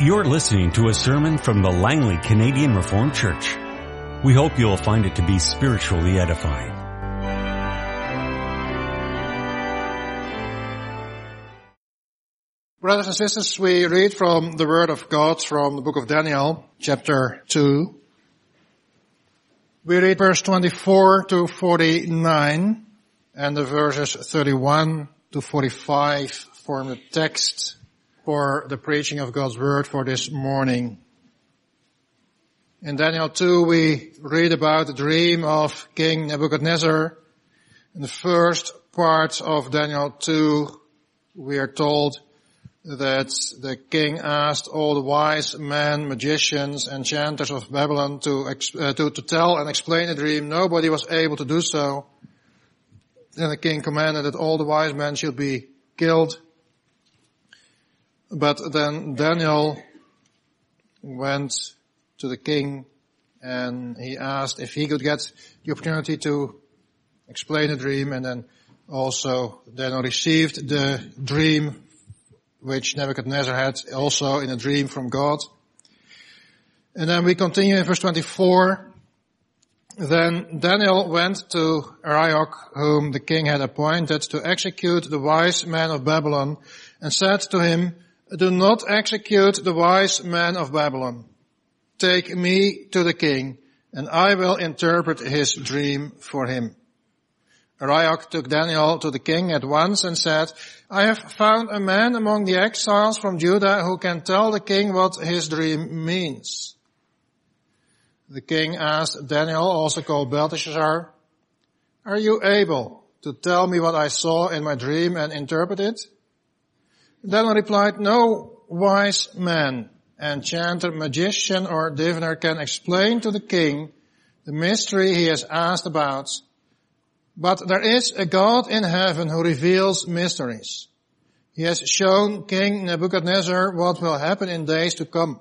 You're listening to a sermon from the Langley Canadian Reformed Church. We hope you'll find it to be spiritually edifying. Brothers and sisters, we read from the Word of God from the book of Daniel, chapter 2. We read verse 24 to 49 and the verses 31 to 45 form the text for the preaching of God's Word for this morning. In Daniel 2 we read about the dream of King Nebuchadnezzar. In the first part of Daniel 2 we are told that the king asked all the wise men, magicians, enchanters of Babylon to, uh, to, to tell and explain the dream. Nobody was able to do so. Then the king commanded that all the wise men should be killed. But then Daniel went to the king and he asked if he could get the opportunity to explain the dream and then also Daniel received the dream which Nebuchadnezzar had also in a dream from God. And then we continue in verse 24. Then Daniel went to Arioch, whom the king had appointed to execute the wise men of Babylon, and said to him, do not execute the wise men of Babylon. Take me to the king, and I will interpret his dream for him. Arioch took Daniel to the king at once and said, I have found a man among the exiles from Judah who can tell the king what his dream means. The king asked Daniel, also called Belteshazzar, are you able to tell me what I saw in my dream and interpret it? Daniel replied, no wise man, enchanter, magician, or diviner can explain to the king the mystery he has asked about but there is a God in heaven who reveals mysteries. He has shown King Nebuchadnezzar what will happen in days to come.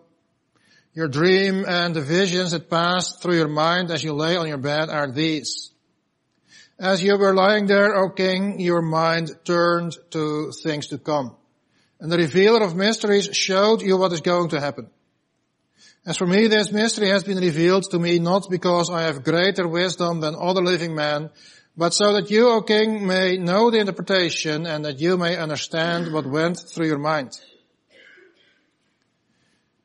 Your dream and the visions that passed through your mind as you lay on your bed are these. As you were lying there, O king, your mind turned to things to come. And the revealer of mysteries showed you what is going to happen. As for me, this mystery has been revealed to me not because I have greater wisdom than other living men, but so that you, O king, may know the interpretation and that you may understand what went through your mind.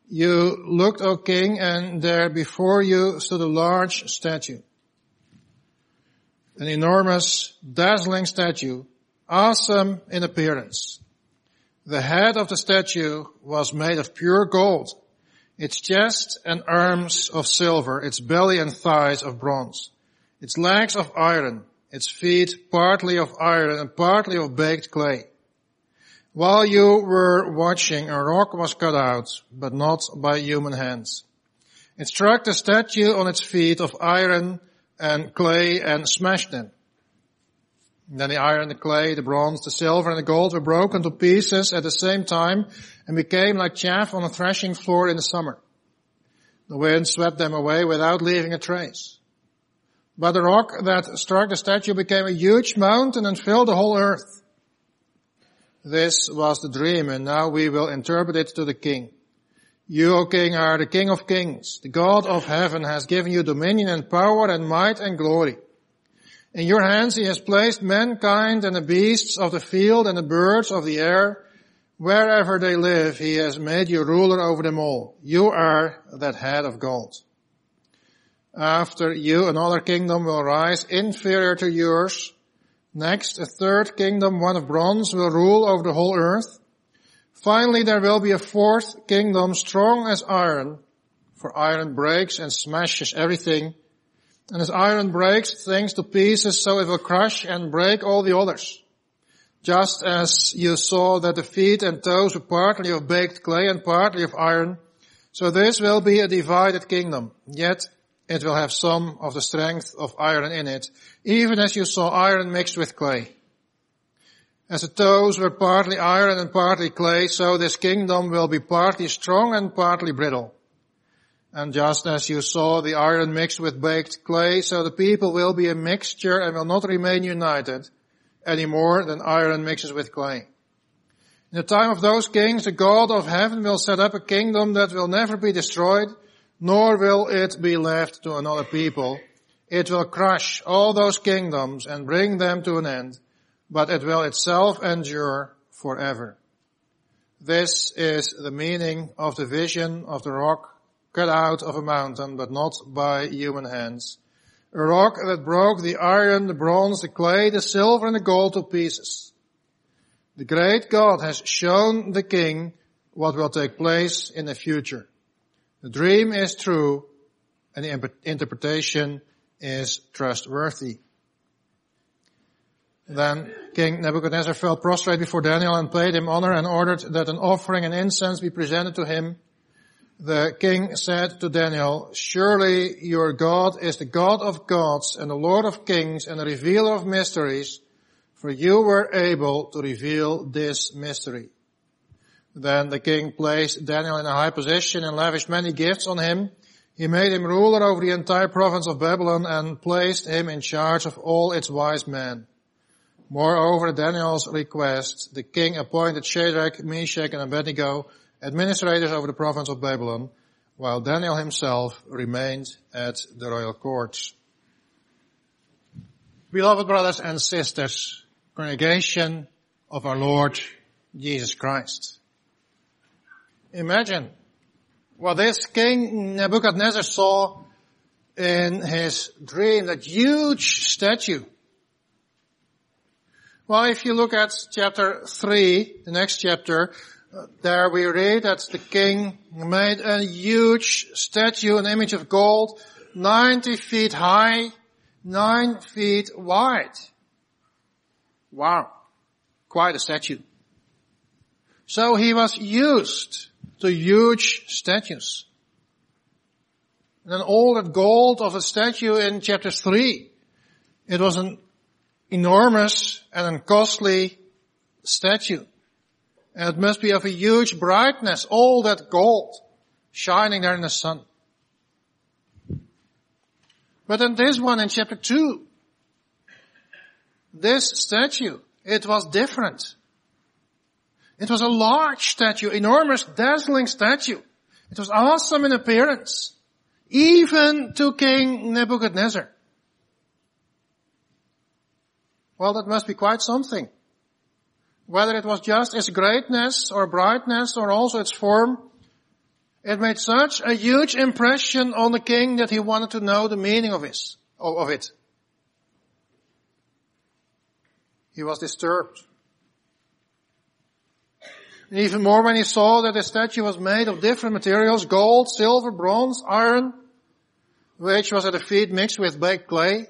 You looked, O king, and there before you stood a large statue. An enormous, dazzling statue, awesome in appearance. The head of the statue was made of pure gold, its chest and arms of silver, its belly and thighs of bronze, its legs of iron, its feet partly of iron and partly of baked clay. While you were watching, a rock was cut out, but not by human hands. It struck the statue on its feet of iron and clay and smashed them. Then the iron, the clay, the bronze, the silver, and the gold were broken to pieces at the same time and became like chaff on a threshing floor in the summer. The wind swept them away without leaving a trace. But the rock that struck the statue became a huge mountain and filled the whole earth. This was the dream and now we will interpret it to the king. You, O king, are the king of kings. The God of heaven has given you dominion and power and might and glory. In your hands he has placed mankind and the beasts of the field and the birds of the air. Wherever they live, he has made you ruler over them all. You are that head of gold. After you, another kingdom will rise inferior to yours. Next, a third kingdom, one of bronze, will rule over the whole earth. Finally, there will be a fourth kingdom strong as iron, for iron breaks and smashes everything. And as iron breaks things to pieces, so it will crush and break all the others. Just as you saw that the feet and toes were partly of baked clay and partly of iron, so this will be a divided kingdom. Yet it will have some of the strength of iron in it, even as you saw iron mixed with clay. As the toes were partly iron and partly clay, so this kingdom will be partly strong and partly brittle. And just as you saw the iron mixed with baked clay, so the people will be a mixture and will not remain united any more than iron mixes with clay. In the time of those kings, the God of heaven will set up a kingdom that will never be destroyed, nor will it be left to another people. It will crush all those kingdoms and bring them to an end, but it will itself endure forever. This is the meaning of the vision of the rock cut out of a mountain, but not by human hands. A rock that broke the iron, the bronze, the clay, the silver, and the gold to pieces. The great God has shown the king what will take place in the future. The dream is true and the interpretation is trustworthy. Then King Nebuchadnezzar fell prostrate before Daniel and paid him honor and ordered that an offering and incense be presented to him. The king said to Daniel, surely your God is the God of gods and the Lord of kings and the revealer of mysteries, for you were able to reveal this mystery. Then the king placed Daniel in a high position and lavished many gifts on him. He made him ruler over the entire province of Babylon and placed him in charge of all its wise men. Moreover, at Daniel's request, the king appointed Shadrach, Meshach, and Abednego administrators over the province of Babylon, while Daniel himself remained at the royal courts. Beloved brothers and sisters, congregation of our Lord Jesus Christ. Imagine what this king Nebuchadnezzar saw in his dream, that huge statue. Well, if you look at chapter 3, the next chapter, there we read that the king made a huge statue, an image of gold, 90 feet high, 9 feet wide. Wow. Quite a statue. So he was used to huge statues. And then all that gold of a statue in chapter 3, it was an enormous and a costly statue. And it must be of a huge brightness, all that gold shining there in the sun. But in this one in chapter 2, this statue, it was different. It was a large statue, enormous, dazzling statue. It was awesome in appearance, even to King Nebuchadnezzar. Well, that must be quite something. Whether it was just its greatness or brightness or also its form, it made such a huge impression on the king that he wanted to know the meaning of, his, of it. He was disturbed. And even more when he saw that the statue was made of different materials, gold, silver, bronze, iron, which was at the feet mixed with baked clay.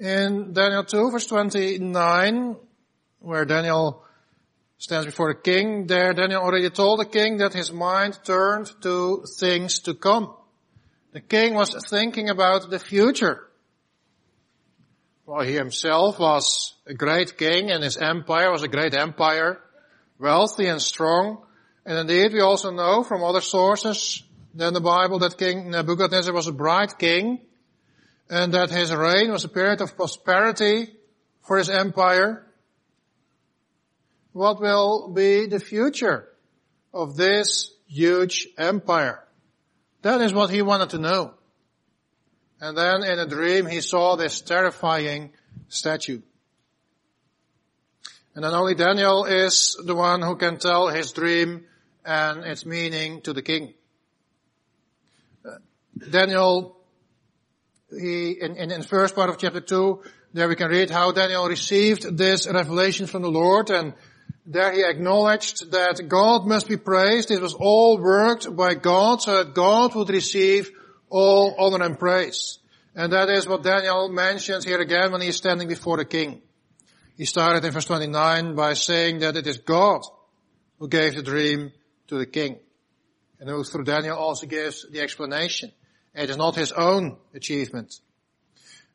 In Daniel 2 verse 29, where Daniel stands before the king, there Daniel already told the king that his mind turned to things to come. The king was thinking about the future. Well, he himself was a great king and his empire was a great empire, wealthy and strong. And indeed we also know from other sources than the Bible that King Nebuchadnezzar was a bright king and that his reign was a period of prosperity for his empire. What will be the future of this huge empire? That is what he wanted to know. And then in a dream he saw this terrifying statue. And then only Daniel is the one who can tell his dream and its meaning to the king. Uh, Daniel he, in, in, in the first part of chapter 2, there we can read how Daniel received this revelation from the Lord and there he acknowledged that God must be praised. It was all worked by God so that God would receive all honor and praise. And that is what Daniel mentions here again when he is standing before the king. He started in verse 29 by saying that it is God who gave the dream to the king. And who through Daniel also gives the explanation. It is not his own achievement.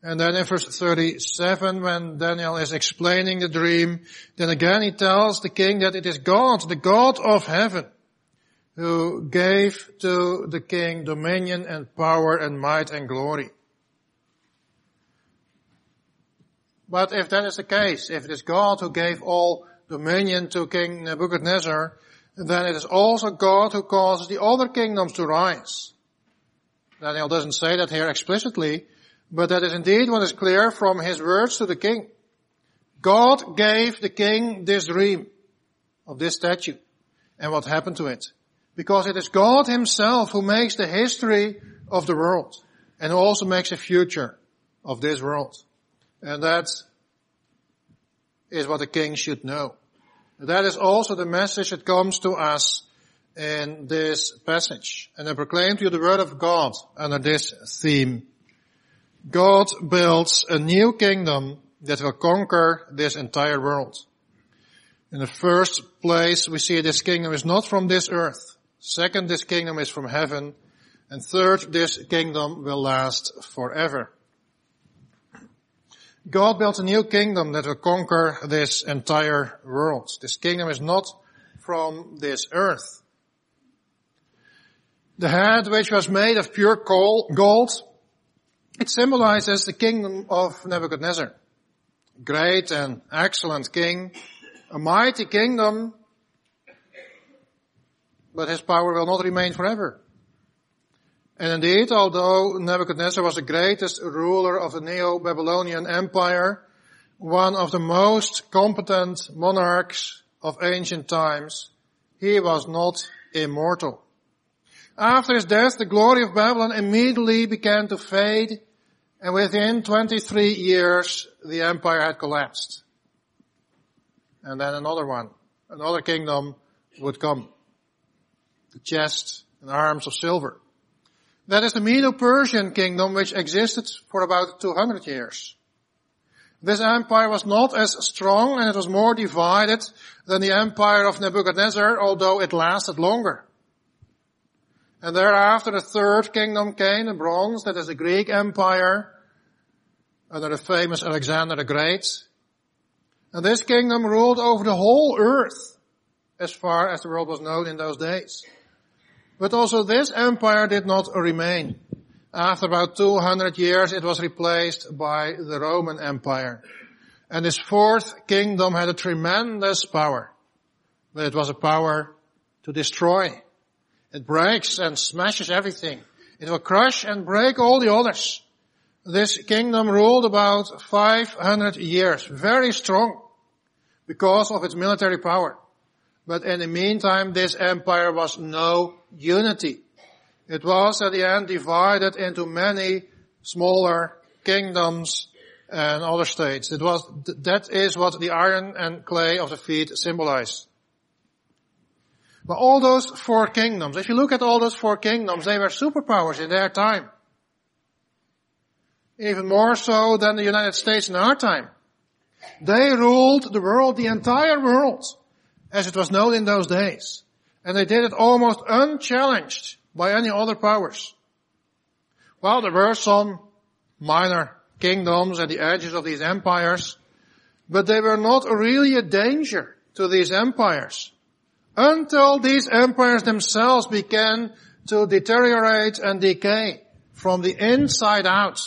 And then in verse 37, when Daniel is explaining the dream, then again he tells the king that it is God, the God of heaven, who gave to the king dominion and power and might and glory. But if that is the case, if it is God who gave all dominion to King Nebuchadnezzar, then it is also God who causes the other kingdoms to rise. Daniel doesn't say that here explicitly, but that is indeed what is clear from his words to the king. God gave the king this dream of this statue and what happened to it. Because it is God himself who makes the history of the world and who also makes the future of this world. And that is what the king should know. That is also the message that comes to us in this passage. And I proclaim to you the word of God under this theme. God builds a new kingdom that will conquer this entire world. In the first place, we see this kingdom is not from this earth. Second, this kingdom is from heaven. And third, this kingdom will last forever. God built a new kingdom that will conquer this entire world. This kingdom is not from this earth. The head which was made of pure gold, it symbolizes the kingdom of Nebuchadnezzar. Great and excellent king, a mighty kingdom, but his power will not remain forever. And indeed, although Nebuchadnezzar was the greatest ruler of the Neo-Babylonian Empire, one of the most competent monarchs of ancient times, he was not immortal. After his death, the glory of Babylon immediately began to fade, and within 23 years, the empire had collapsed. And then another one, another kingdom would come. The chest and arms of silver. That is the Medo-Persian kingdom which existed for about 200 years. This empire was not as strong and it was more divided than the empire of Nebuchadnezzar, although it lasted longer. And thereafter the third kingdom came, the bronze, that is the Greek empire, under the famous Alexander the Great. And this kingdom ruled over the whole earth, as far as the world was known in those days. But also this empire did not remain. After about 200 years it was replaced by the Roman Empire. And this fourth kingdom had a tremendous power. But it was a power to destroy. It breaks and smashes everything. It will crush and break all the others. This kingdom ruled about 500 years. Very strong. Because of its military power. But in the meantime, this empire was no unity. It was at the end divided into many smaller kingdoms and other states. It was, that is what the iron and clay of the feet symbolize. But all those four kingdoms, if you look at all those four kingdoms, they were superpowers in their time. Even more so than the United States in our time. They ruled the world, the entire world as it was known in those days. And they did it almost unchallenged by any other powers. Well, there were some minor kingdoms at the edges of these empires, but they were not really a danger to these empires until these empires themselves began to deteriorate and decay from the inside out.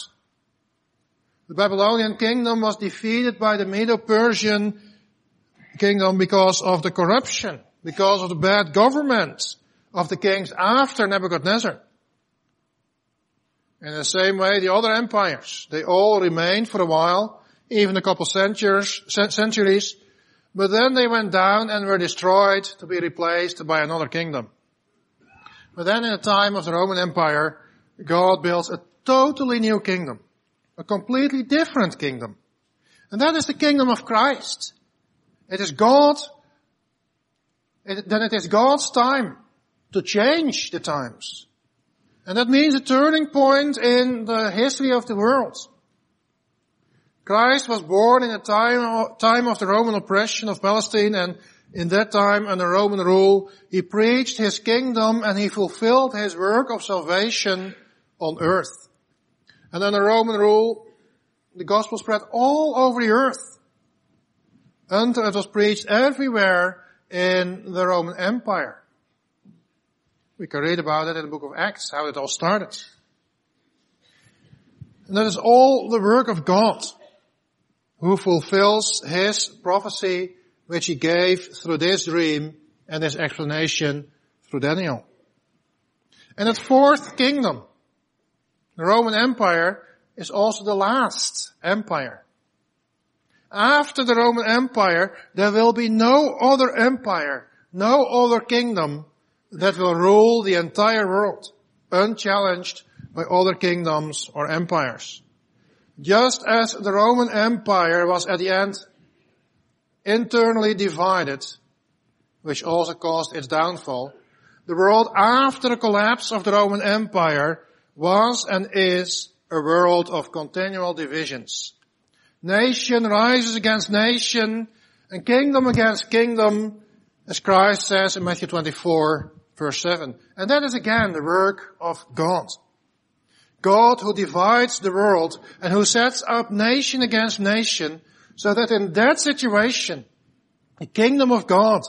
The Babylonian kingdom was defeated by the Medo-Persian kingdom because of the corruption, because of the bad government of the kings after Nebuchadnezzar. In the same way, the other empires, they all remained for a while, even a couple centuries, centuries, but then they went down and were destroyed to be replaced by another kingdom. But then in the time of the Roman Empire, God builds a totally new kingdom. A completely different kingdom. And that is the kingdom of Christ. It is God, it, then it is God's time to change the times. And that means a turning point in the history of the world. Christ was born in a time, time of the Roman oppression of Palestine and in that time under Roman rule, he preached his kingdom and he fulfilled his work of salvation on earth. And under Roman rule, the gospel spread all over the earth until it was preached everywhere in the Roman Empire. We can read about it in the book of Acts, how it all started. And that is all the work of God. Who fulfills his prophecy which he gave through this dream and his explanation through Daniel. And the fourth kingdom, the Roman Empire, is also the last empire. After the Roman Empire, there will be no other empire, no other kingdom that will rule the entire world, unchallenged by other kingdoms or empires. Just as the Roman Empire was at the end internally divided, which also caused its downfall, the world after the collapse of the Roman Empire was and is a world of continual divisions. Nation rises against nation and kingdom against kingdom, as Christ says in Matthew 24 verse 7. And that is again the work of God. God who divides the world and who sets up nation against nation so that in that situation, the kingdom of God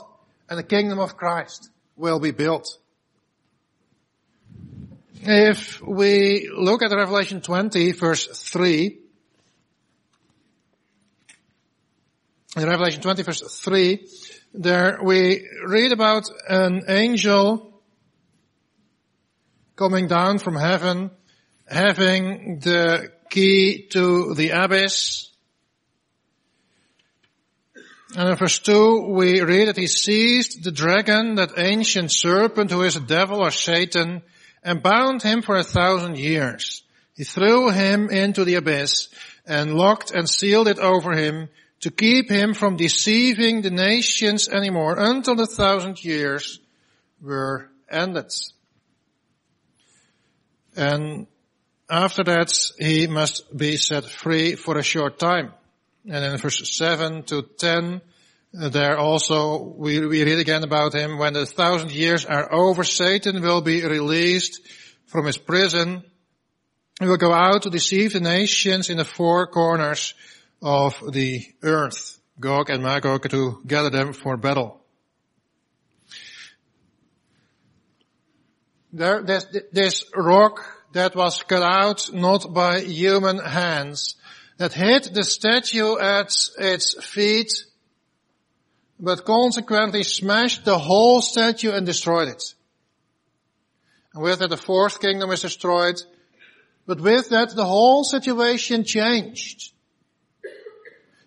and the kingdom of Christ will be built. If we look at Revelation 20 verse 3, in Revelation 20 verse 3, there we read about an angel coming down from heaven, having the key to the abyss. And in verse 2 we read that he seized the dragon, that ancient serpent who is a devil or Satan, and bound him for a thousand years. He threw him into the abyss and locked and sealed it over him to keep him from deceiving the nations anymore until the thousand years were ended. And after that, he must be set free for a short time. And in verse 7 to 10, uh, there also, we, we read again about him, when the thousand years are over, Satan will be released from his prison. He will go out to deceive the nations in the four corners of the earth, Gog and Magog, to gather them for battle. There, this, this rock that was cut out not by human hands, that hit the statue at its feet, but consequently smashed the whole statue and destroyed it. And with that the fourth kingdom is destroyed, but with that the whole situation changed.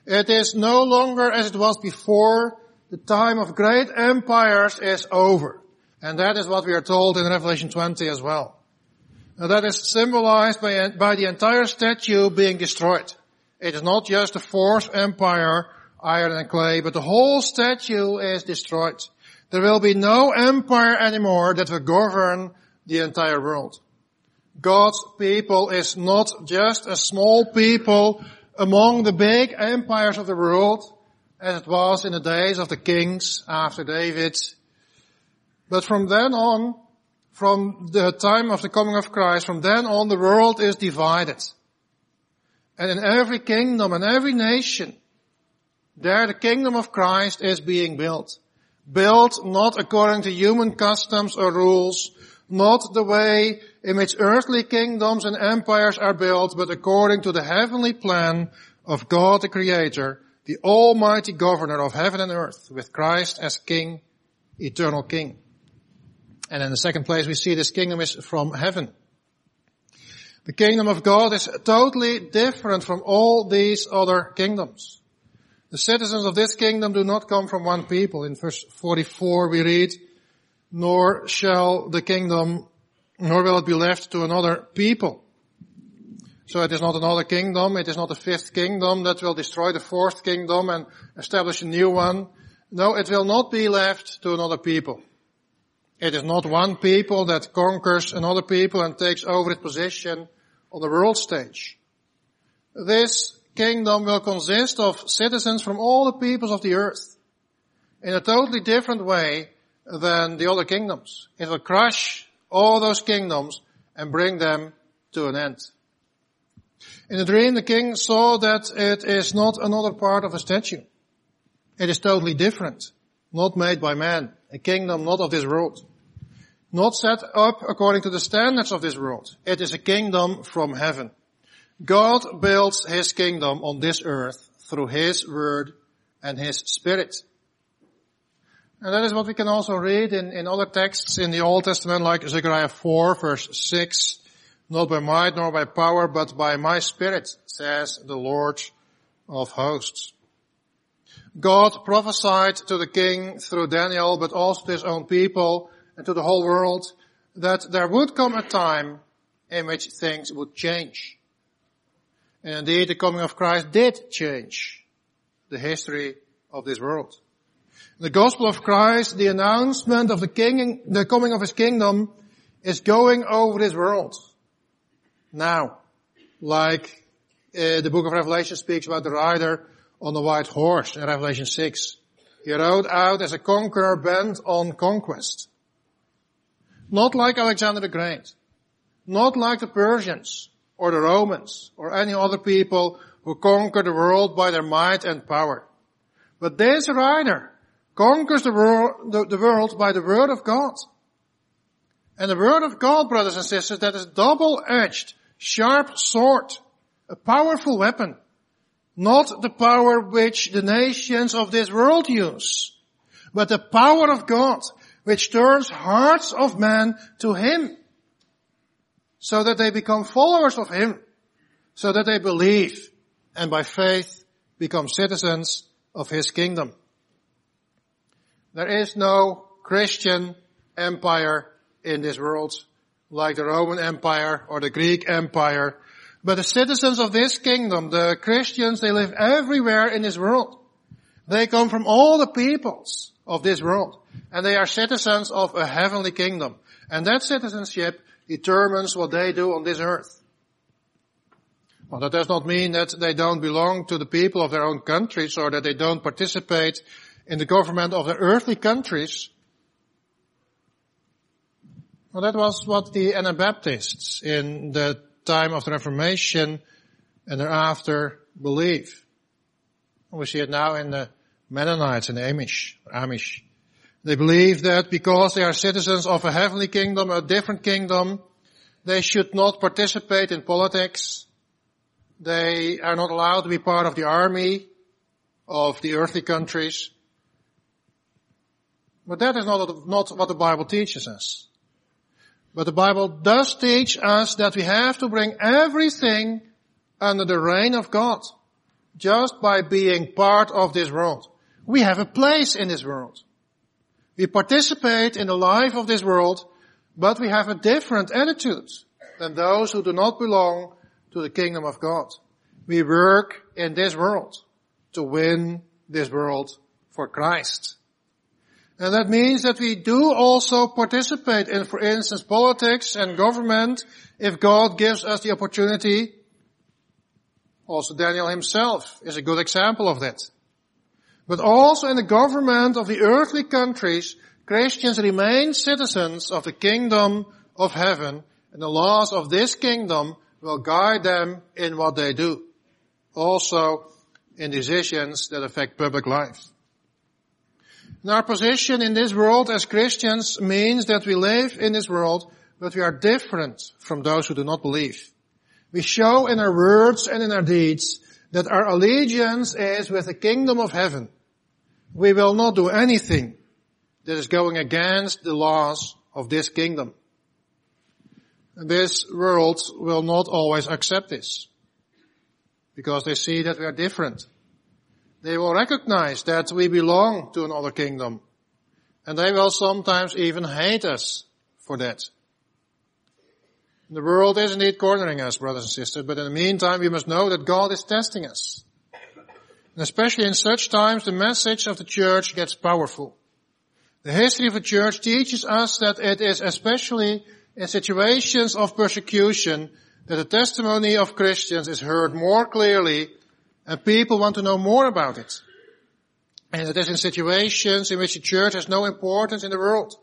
It is no longer as it was before. The time of great empires is over. And that is what we are told in Revelation 20 as well. That is symbolized by, by the entire statue being destroyed. It is not just the fourth empire, iron and clay, but the whole statue is destroyed. There will be no empire anymore that will govern the entire world. God's people is not just a small people among the big empires of the world, as it was in the days of the kings after David. But from then on, from the time of the coming of Christ, from then on the world is divided. And in every kingdom and every nation, there the kingdom of Christ is being built. Built not according to human customs or rules, not the way in which earthly kingdoms and empires are built, but according to the heavenly plan of God the Creator, the Almighty Governor of heaven and earth, with Christ as King, eternal King. And in the second place we see this kingdom is from heaven. The kingdom of God is totally different from all these other kingdoms. The citizens of this kingdom do not come from one people. In verse 44 we read, nor shall the kingdom, nor will it be left to another people. So it is not another kingdom, it is not a fifth kingdom that will destroy the fourth kingdom and establish a new one. No, it will not be left to another people. It is not one people that conquers another people and takes over its position on the world stage. This kingdom will consist of citizens from all the peoples of the earth in a totally different way than the other kingdoms. It will crush all those kingdoms and bring them to an end. In the dream, the king saw that it is not another part of a statue. It is totally different, not made by man, a kingdom not of this world, not set up according to the standards of this world. It is a kingdom from heaven. God builds his kingdom on this earth through His Word and His Spirit. And that is what we can also read in, in other texts in the Old Testament like Zechariah 4 verse 6. Not by might nor by power, but by my Spirit, says the Lord of hosts. God prophesied to the king through Daniel, but also to his own people and to the whole world that there would come a time in which things would change. And indeed the coming of Christ did change the history of this world. The gospel of Christ, the announcement of the king, the coming of his kingdom is going over this world. Now, like uh, the book of Revelation speaks about the rider on the white horse in Revelation 6. He rode out as a conqueror bent on conquest. Not like Alexander the Great. Not like the Persians or the Romans or any other people who conquer the world by their might and power. But this rider conquers the world, the, the world by the word of God. And the word of God, brothers and sisters, that is double-edged, sharp sword, a powerful weapon, not the power which the nations of this world use, but the power of God, which turns hearts of men to Him, so that they become followers of Him, so that they believe, and by faith become citizens of His kingdom. There is no Christian empire in this world like the Roman Empire or the Greek Empire. But the citizens of this kingdom, the Christians, they live everywhere in this world. They come from all the peoples of this world. And they are citizens of a heavenly kingdom. And that citizenship determines what they do on this earth. Well, that does not mean that they don't belong to the people of their own countries or that they don't participate in the government of their earthly countries. Well, that was what the Anabaptists in the time of the Reformation and thereafter believe. We see it now in the Mennonites and Amish. Amish. They believe that because they are citizens of a heavenly kingdom, a different kingdom, they should not participate in politics. They are not allowed to be part of the army of the earthly countries. But that is not, not what the Bible teaches us. But the Bible does teach us that we have to bring everything under the reign of God just by being part of this world. We have a place in this world. We participate in the life of this world, but we have a different attitude than those who do not belong to the kingdom of God. We work in this world to win this world for Christ. And that means that we do also participate in, for instance, politics and government if God gives us the opportunity. Also Daniel himself is a good example of that. But also in the government of the earthly countries, Christians remain citizens of the kingdom of heaven and the laws of this kingdom will guide them in what they do. Also in decisions that affect public life. And our position in this world as Christians means that we live in this world, but we are different from those who do not believe. We show in our words and in our deeds that our allegiance is with the kingdom of heaven. We will not do anything that is going against the laws of this kingdom. This world will not always accept this because they see that we are different. They will recognize that we belong to another kingdom. And they will sometimes even hate us for that. The world is indeed cornering us, brothers and sisters, but in the meantime we must know that God is testing us. And especially in such times, the message of the church gets powerful. The history of the church teaches us that it is especially in situations of persecution that the testimony of Christians is heard more clearly and people want to know more about it. And it is in situations in which the church has no importance in the world.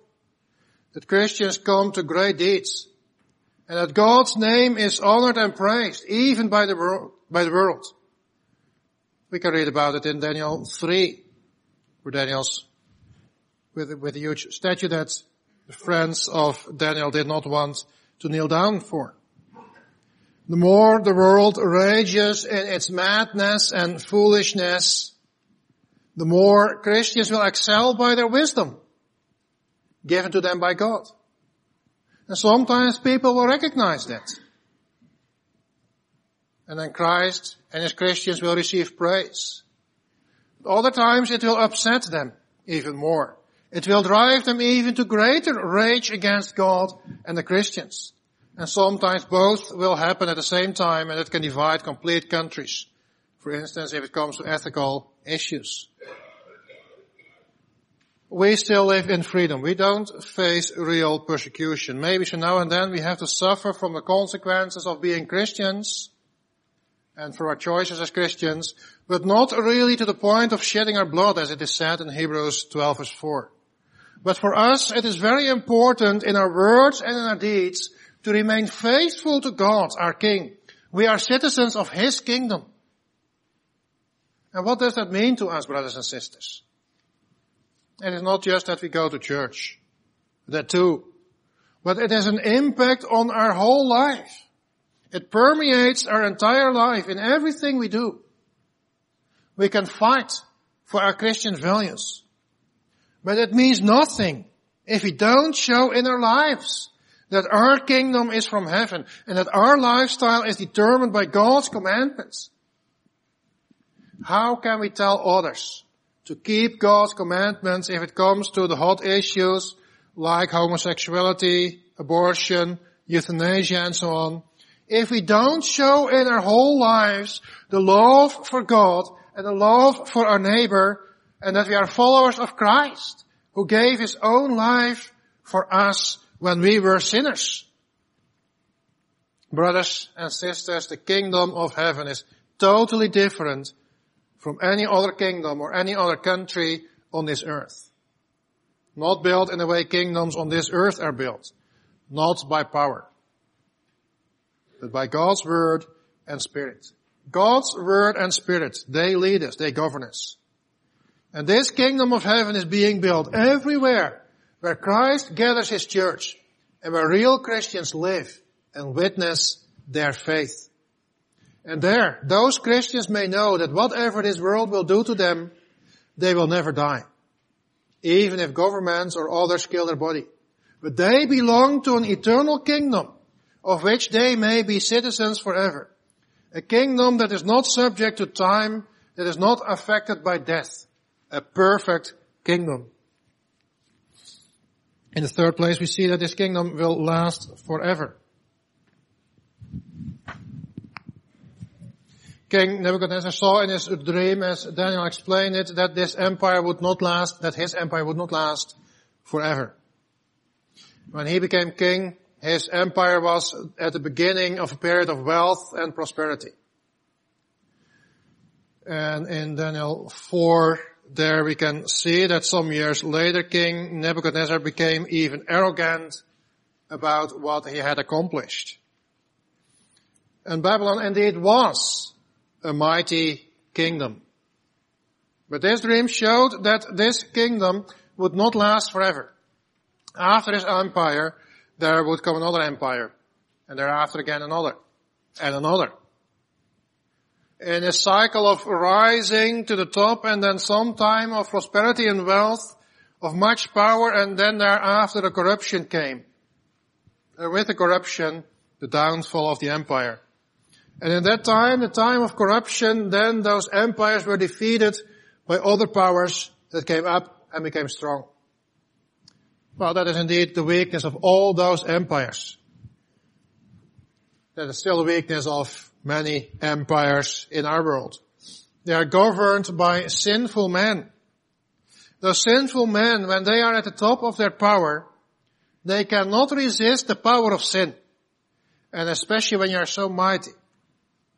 That Christians come to great deeds. And that God's name is honored and praised, even by the world. By the world. We can read about it in Daniel 3, where Daniel's with, with a huge statue that the friends of Daniel did not want to kneel down for. the more the world rages in its madness and foolishness, the more Christians will excel by their wisdom given to them by God. And sometimes people will recognize that. And then Christ and his Christians will receive praise. But other times it will upset them even more. It will drive them even to greater rage against God and the Christians. And sometimes both will happen at the same time and it can divide complete countries. For instance, if it comes to ethical issues. We still live in freedom. We don't face real persecution. Maybe so now and then we have to suffer from the consequences of being Christians and for our choices as Christians, but not really to the point of shedding our blood as it is said in Hebrews 12 verse 4. But for us, it is very important in our words and in our deeds to remain faithful to God, our King. We are citizens of His kingdom. And what does that mean to us, brothers and sisters? It is not just that we go to church. That too. But it has an impact on our whole life. It permeates our entire life in everything we do. We can fight for our Christian values. But it means nothing if we don't show in our lives that our kingdom is from heaven and that our lifestyle is determined by God's commandments. How can we tell others to keep God's commandments if it comes to the hot issues like homosexuality, abortion, euthanasia and so on? If we don't show in our whole lives the love for God and the love for our neighbor and that we are followers of Christ who gave his own life for us when we were sinners. Brothers and sisters, the kingdom of heaven is totally different from any other kingdom or any other country on this earth. Not built in the way kingdoms on this earth are built. Not by power. But by God's word and spirit. God's word and spirit, they lead us, they govern us. And this kingdom of heaven is being built everywhere where Christ gathers his church and where real Christians live and witness their faith. And there, those Christians may know that whatever this world will do to them, they will never die. Even if governments or others kill their body. But they belong to an eternal kingdom of which they may be citizens forever. A kingdom that is not subject to time, that is not affected by death a perfect kingdom. In the third place, we see that this kingdom will last forever. King Nebuchadnezzar saw in his dream, as Daniel explained it, that this empire would not last, that his empire would not last forever. When he became king, his empire was at the beginning of a period of wealth and prosperity. And in Daniel 4, there we can see that some years later King Nebuchadnezzar became even arrogant about what he had accomplished. And Babylon indeed was a mighty kingdom. But this dream showed that this kingdom would not last forever. After his empire, there would come another empire. And thereafter again another. And another in a cycle of rising to the top and then some time of prosperity and wealth, of much power, and then thereafter the corruption came. And with the corruption, the downfall of the empire. And in that time, the time of corruption, then those empires were defeated by other powers that came up and became strong. Well, that is indeed the weakness of all those empires. That is still a weakness of many empires in our world. They are governed by sinful men. Those sinful men, when they are at the top of their power, they cannot resist the power of sin. And especially when you are so mighty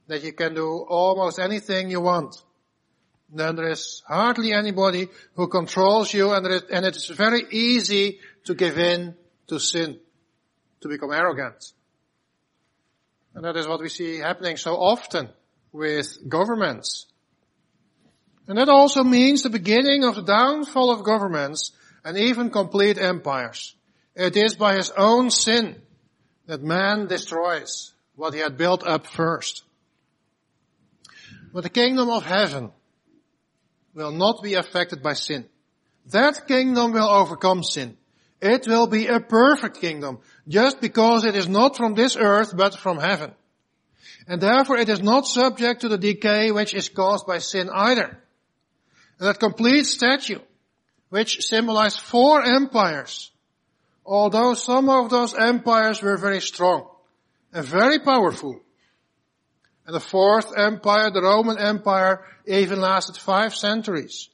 that you can do almost anything you want. Then there is hardly anybody who controls you and, and it is very easy to give in to sin, to become arrogant. And that is what we see happening so often with governments. And that also means the beginning of the downfall of governments and even complete empires. It is by his own sin that man destroys what he had built up first. But the kingdom of heaven will not be affected by sin. That kingdom will overcome sin. It will be a perfect kingdom, just because it is not from this earth, but from heaven. And therefore it is not subject to the decay which is caused by sin either. And that complete statue, which symbolized four empires, although some of those empires were very strong and very powerful. And the fourth empire, the Roman Empire, even lasted five centuries.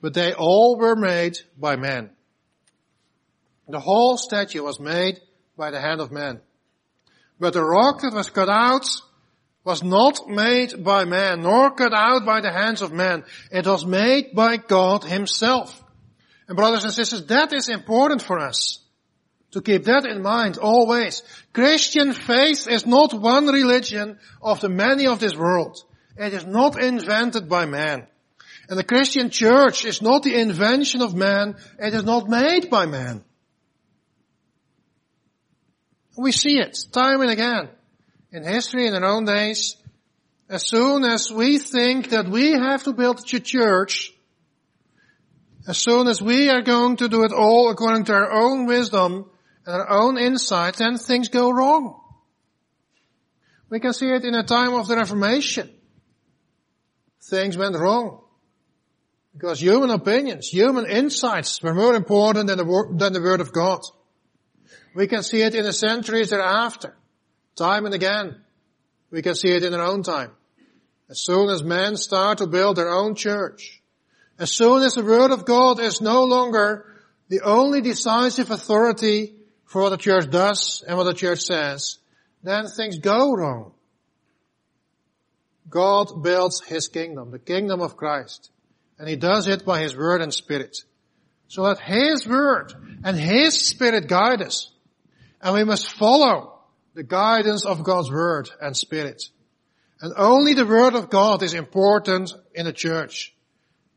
But they all were made by man. The whole statue was made by the hand of man. But the rock that was cut out was not made by man, nor cut out by the hands of man. It was made by God himself. And brothers and sisters, that is important for us. To keep that in mind always. Christian faith is not one religion of the many of this world. It is not invented by man. And the Christian church is not the invention of man. It is not made by man. We see it time and again in history in our own days. As soon as we think that we have to build a church, as soon as we are going to do it all according to our own wisdom our own insight, then things go wrong. We can see it in the time of the Reformation. Things went wrong. Because human opinions, human insights were more important than the, than the Word of God. We can see it in the centuries thereafter. Time and again. We can see it in our own time. As soon as men start to build their own church, as soon as the Word of God is no longer the only decisive authority for what the church does and what the church says, then things go wrong. God builds His kingdom, the kingdom of Christ. And He does it by His Word and Spirit. So let His Word and His Spirit guide us. And we must follow the guidance of God's Word and Spirit. And only the Word of God is important in the church.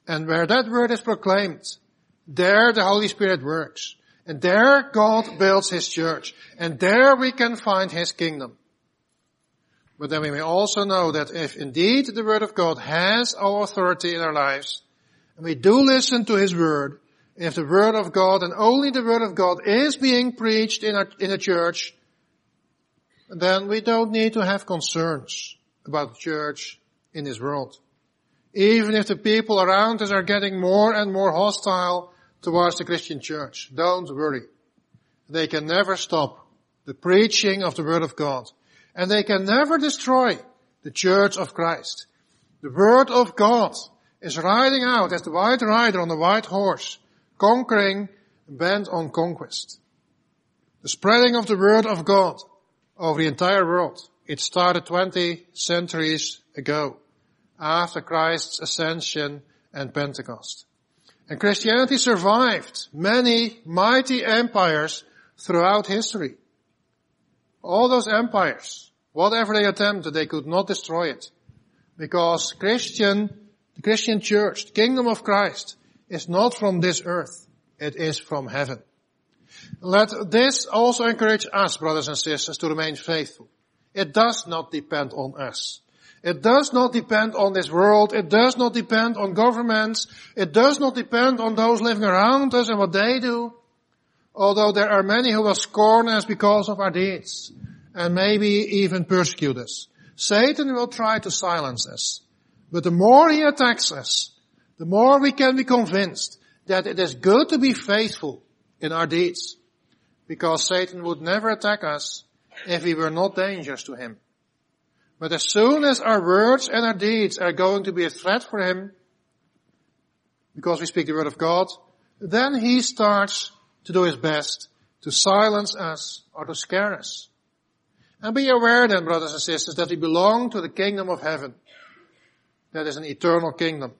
And where that Word is proclaimed, there the Holy Spirit works. And there God builds His church. And there we can find His kingdom. But then we may also know that if indeed the Word of God has all authority in our lives, and we do listen to His Word, if the Word of God and only the Word of God is being preached in a, in a church, then we don't need to have concerns about the church in this world. Even if the people around us are getting more and more hostile towards the Christian church, don't worry. They can never stop the preaching of the Word of God. And they can never destroy the church of Christ. The Word of God is riding out as the white rider on the white horse conquering, bent on conquest. The spreading of the word of God over the entire world. It started 20 centuries ago, after Christ's ascension and Pentecost. And Christianity survived many mighty empires throughout history. All those empires, whatever they attempted, they could not destroy it. Because Christian, the Christian church, the kingdom of Christ, is not from this earth. It is from heaven. Let this also encourage us, brothers and sisters, to remain faithful. It does not depend on us. It does not depend on this world. It does not depend on governments. It does not depend on those living around us and what they do. Although there are many who will scorn us because of our deeds and maybe even persecute us. Satan will try to silence us. But the more he attacks us, the more we can be convinced that it is good to be faithful in our deeds. Because Satan would never attack us if we were not dangerous to him. But as soon as our words and our deeds are going to be a threat for him, because we speak the word of God, then he starts to do his best to silence us or to scare us. And be aware then, brothers and sisters, that we belong to the kingdom of heaven. That is an eternal kingdom.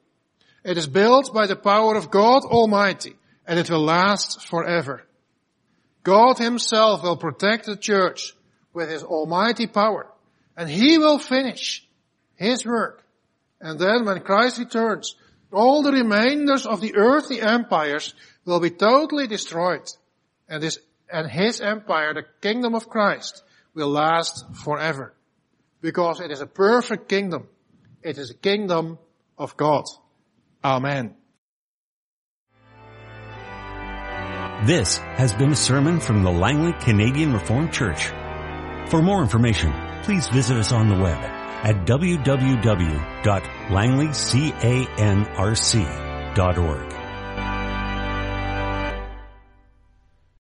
It is built by the power of God Almighty and it will last forever. God himself will protect the church with his almighty power and he will finish his work. And then when Christ returns, all the remainders of the earthly empires will be totally destroyed. And, this, and his empire, the kingdom of Christ, will last forever. Because it is a perfect kingdom. It is a kingdom of God. Amen. This has been a sermon from the Langley Canadian Reformed Church. For more information, please visit us on the web at www.langleycanrc.org.